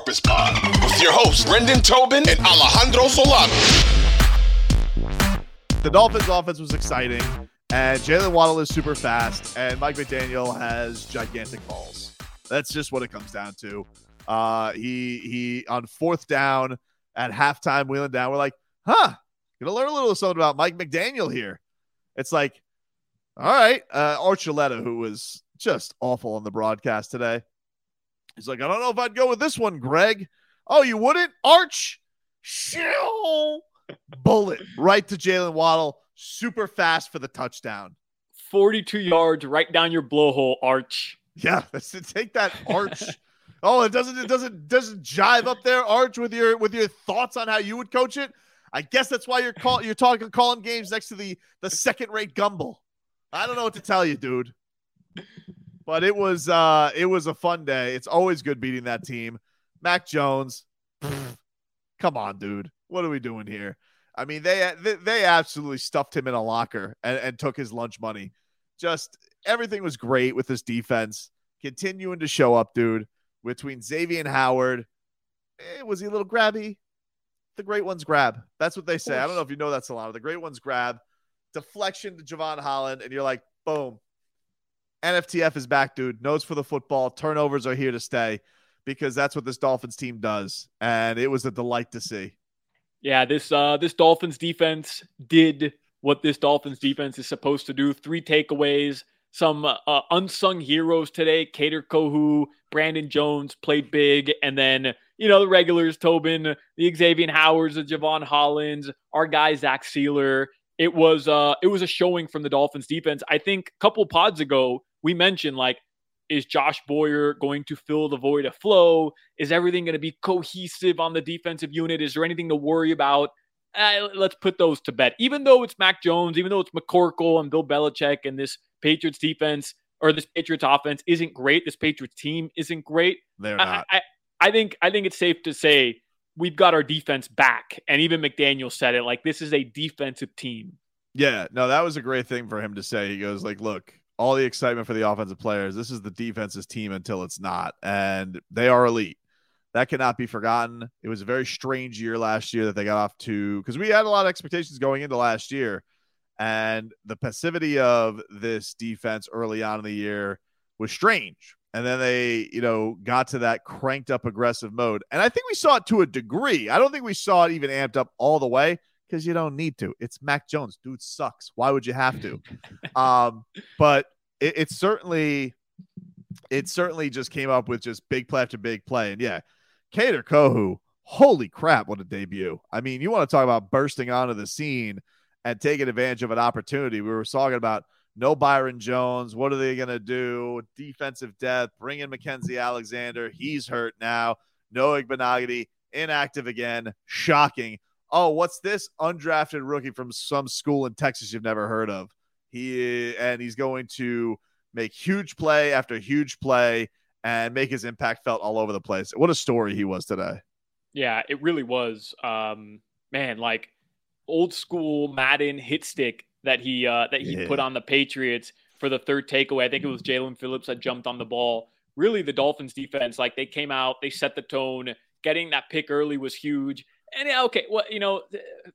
Porpoise Pod with your hosts, Brendan Tobin and Alejandro Solano. The Dolphins' offense was exciting, and Jaylen Waddle is super fast, and Mike McDaniel has gigantic balls. That's just what it comes down to. Uh, he he on fourth down at halftime, wheeling down. We're like, huh, gonna learn a little something about Mike McDaniel here. It's like, all right, uh, Archuleta, who was just awful on the broadcast today. He's like, I don't know if I'd go with this one, Greg. Oh, you wouldn't? Arch, Shill. bullet right to Jaylen Waddle, super fast for the touchdown. 42 yards right down your blowhole, Arch. Yeah, that's to take that Arch. oh, it doesn't it doesn't doesn't jive up there, Arch, with your with your thoughts on how you would coach it. I guess that's why you're call you're talking calling games next to the the second rate Gumbel. I don't know what to tell you, dude. But it was uh it was a fun day. It's always good beating that team. Mac Jones, pff, come on, dude. What are we doing here? I mean, they they, absolutely stuffed him in a locker and, and took his lunch money. Just everything was great with this defense continuing to show up, dude. Between Xavier and Howard, eh, was he a little grabby? The great ones grab. That's what they say. I don't know if you know that, Solano. The great ones grab. Deflection to Jevon Holland, and you're like, boom. NFTF is back, dude. Notes for the football. Turnovers are here to stay because that's what this Dolphins team does. And it was a delight to see. Yeah, this uh this Dolphins defense did what this Dolphins defense is supposed to do. Three takeaways, some uh, unsung heroes today. Kader Kohou, Brandon Jones played big, and then you know the regulars, Tobin, the Xavier Howards, the Jevon Hollands, our guy Zach Sieler. It was uh it was a showing from the Dolphins defense. I think a couple pods ago we mentioned like is Josh Boyer going to fill the void of flow? Is everything going to be cohesive on the defensive unit? Is there anything to worry about? Uh, let's put those to bed. Even though it's Mac Jones, even though it's McCorkle and Bill Belichick and this Patriots defense or this Patriots offense isn't great, this Patriots team isn't great. They're not. I, I, I think I think it's safe to say we've got our defense back. And even McDaniel said it like this is a defensive team. Yeah, no, that was a great thing for him to say. He goes like, "Look, all the excitement for the offensive players. This is the defense's team until it's not, and they are elite. That cannot be forgotten. It was a very strange year last year that they got off to because we had a lot of expectations going into last year, and the passivity of this defense early on in the year was strange. And then they, you know, got to that cranked up aggressive mode. And I think we saw it to a degree. I don't think we saw it even amped up all the way because you don't need to. It's Mac Jones. Dude sucks. Why would you have to? um, but it, it, certainly, it certainly just came up with just big play after big play. And yeah, Kader Kohou, holy crap, what a debut. I mean, you want to talk about bursting onto the scene and taking advantage of an opportunity. We were talking about no Byron Jones. What are they going to do? Defensive depth, bring in Mackensie Alexander. He's hurt now. No Igbinoghene, inactive again. Shocking oh, what's this undrafted rookie from some school in Texas you've never heard of? He and he's going to make huge play after huge play and make his impact felt all over the place. What a story he was today. Yeah, it really was. Um, man, like old school Madden hit stick that he uh, that he yeah. put on the Patriots for the third takeaway. I think it was Jaelan Phillips that jumped on the ball. Really, the Dolphins defense, like they came out, they set the tone. Getting that pick early was huge. And yeah, okay, well, you know,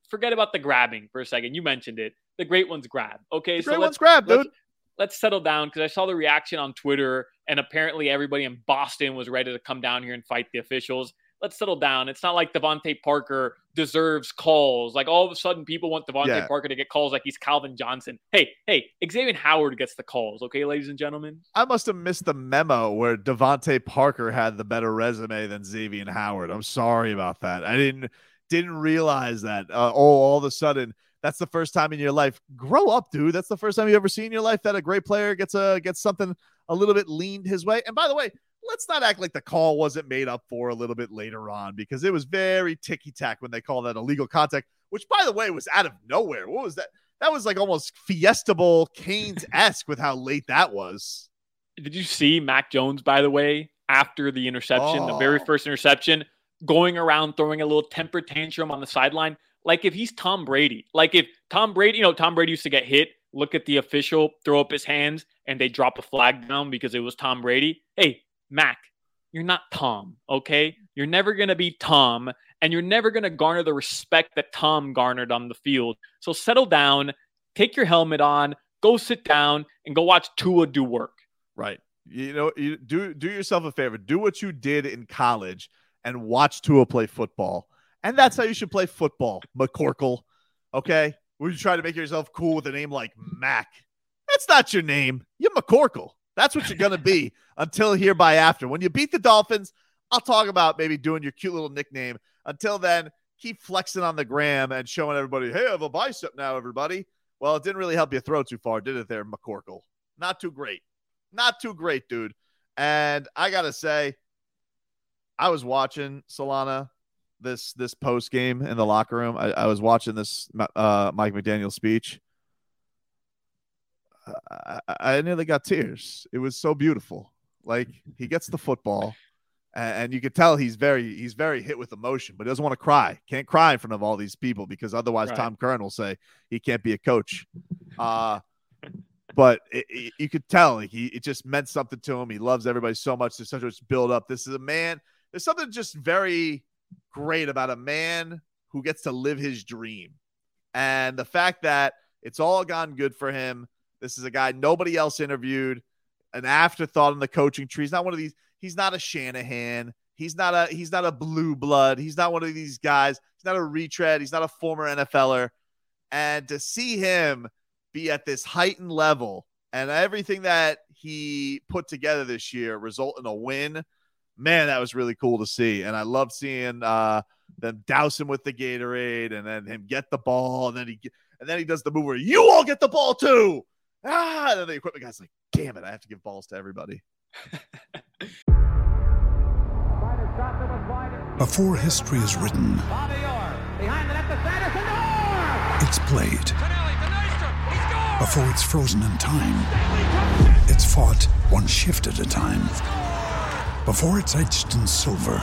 forget about the grabbing for a second. You mentioned it. The great ones grab. Okay, the so great ones grab, dude. Let's, let's settle down because I saw the reaction on Twitter, and apparently everybody in Boston was ready to come down here and fight the officials. Let's settle down. It's not like DeVante Parker deserves calls. Like all of a sudden, people want DeVante Yeah. Parker to get calls like he's Calvin Johnson. Hey, hey, Xavier Howard gets the calls. Okay, ladies and gentlemen. I must have missed the memo where DeVante Parker had the better resume than Xavier Howard. I'm sorry about that. I didn't didn't realize that. Uh, oh, all of a sudden, that's the first time in your life. Grow up, dude. That's the first time you ever seen in your life that a great player gets a gets something a little bit leaned his way. And by the way, let's not act like the call wasn't made up for a little bit later on because it was very ticky tack when they called that illegal contact, which by the way was out of nowhere. What was that? That was like almost fiestable Canes esque with how late that was. Did you see Mac Jones, by the way, after the interception, the very Oh. first interception, going around throwing a little temper tantrum on the sideline? Like if he's Tom Brady, like if Tom Brady, you know, Tom Brady used to get hit, look at the official, throw up his hands, and they drop a flag down because it was Tom Brady. Hey, Mac, you're not Tom, okay? You're never going to be Tom, and you're never going to garner the respect that Tom garnered on the field. So settle down, take your helmet on, go sit down, and go watch Tua do work. Right. You know, you do do yourself a favor. Do what you did in college and watch Tua play football. And that's how you should play football, McCorkle. Okay? Where you try to make yourself cool with a name like Mac. That's not your name. You're McCorkle. That's what you're gonna be until hereby after. When you beat the Dolphins, I'll talk about maybe doing your cute little nickname. Until then, keep flexing on the gram and showing everybody, hey, I have a bicep now, everybody. Well, it didn't really help you throw too far, did it there, McCorkle? Not too great. Not too great, dude. And I gotta say, I was watching Solano this this post game in the locker room. I, I was watching this uh, Mike McDaniel speech. I, I nearly got tears. It was so beautiful. Like he gets the football, and, and you could tell he's very he's very hit with emotion, but he doesn't want to cry. Can't cry in front of all these people because otherwise Right. Tom Curran will say he can't be a coach. Uh but it, it- you could tell like, he it just meant something to him. He loves everybody so much. There's such a build up. This is a man. There's something just very great about a man who gets to live his dream, and the fact that it's all gone good for him. This is a guy nobody else interviewed, an afterthought in the coaching tree. He's not one of these. He's not a Shanahan. He's not a. He's not a blue blood. He's not one of these guys. He's not a retread. He's not a former NFLer. And to see him be at this heightened level and everything that he put together this year result in a win, man, that was really cool to see. And I love seeing uh, them douse him with the Gatorade and then him get the ball. And then he and then he does the move where you all get the ball too. Ah, and then the equipment guy's like, damn it, I have to give balls to everybody. Before history is written, it's played. Before it's frozen in time, it's fought one shift at a time. Before it's etched in silver,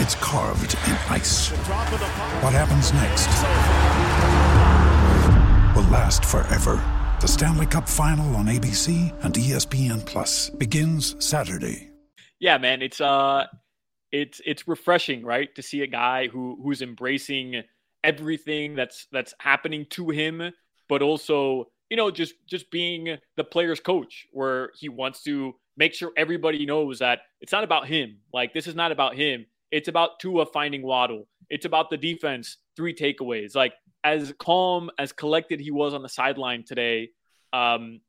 it's carved in ice. What happens next will last forever. The Stanley Cup Final on ABC and ESPN Plus begins Saturday. yeah man it's uh it's it's refreshing right to see a guy who who's embracing everything that's that's happening to him but also you know just just being the player's coach where he wants to make sure everybody knows that it's not about him. Like this is not about him. It's about Tua finding Waddle it's about the defense three takeaways like as calm as collected he was on the sideline today um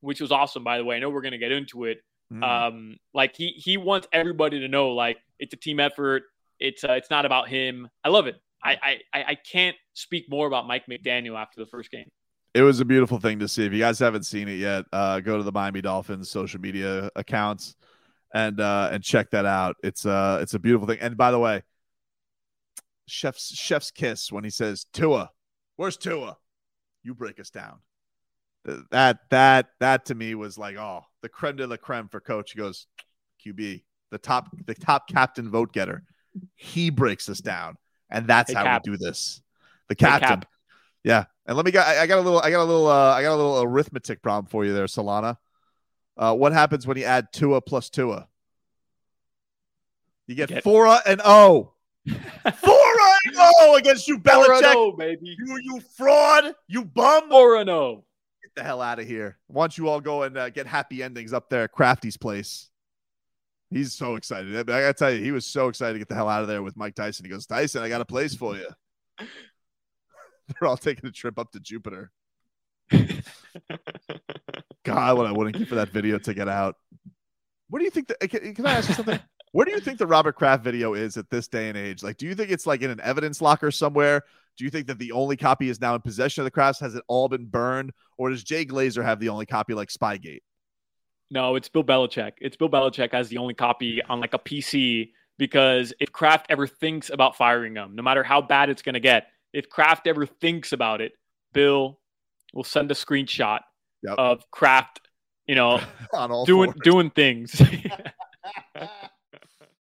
which was awesome by the way i know we're going to get into it Mm. um, like he he wants everybody to know like it's a team effort. It's uh, it's not about him. I love it. I, I I I can't speak more about Mike McDaniel after the first game. it was a beautiful thing to see. If you guys haven't seen it yet, uh, go to the Miami Dolphins social media accounts and uh, and check that out. It's uh it's a beautiful thing. And by the way, chef's chef's kiss when he says Tua, where's Tua? You break us down. That that that to me was like oh the creme de la creme for coach. He goes QB the top the top captain vote getter. He breaks us down, and that's Hey, how Cap. we do this. The Hey, captain. Cap. Yeah, and let me get. I got a little. I got a little. Uh, I got a little arithmetic problem for you there, Solano. Uh, what happens when you add Tua plus Tua? You get Get- four and O. Four and O against you, Four Belichick. oh, baby. You, you fraud. You bum. Four and oh. Get the hell out of here. Why don't you all go and uh, get happy endings up there at Crafty's place? He's so excited. I gotta tell you, he was so excited to get the hell out of there with Mike Tyson. He goes, Tyson, I got a place for you. They're all taking a trip up to Jupiter. God, what I wouldn't give for that video to get out. What do you think? That, can, can I ask you something? Where do you think the Robert Kraft video is at this day and age? Like, do you think it's like in an evidence locker somewhere? Do you think that the only copy is now in possession of the Krafts? Has it all been burned? Or does Jay Glazer have the only copy like Spygate? No, it's Bill Belichick. It's Bill Belichick has the only copy on like a PC because if Kraft ever thinks about firing him, no matter how bad it's going to get, if Kraft ever thinks about it, Bill will send a screenshot yep. of Kraft, you know, doing fours. doing things.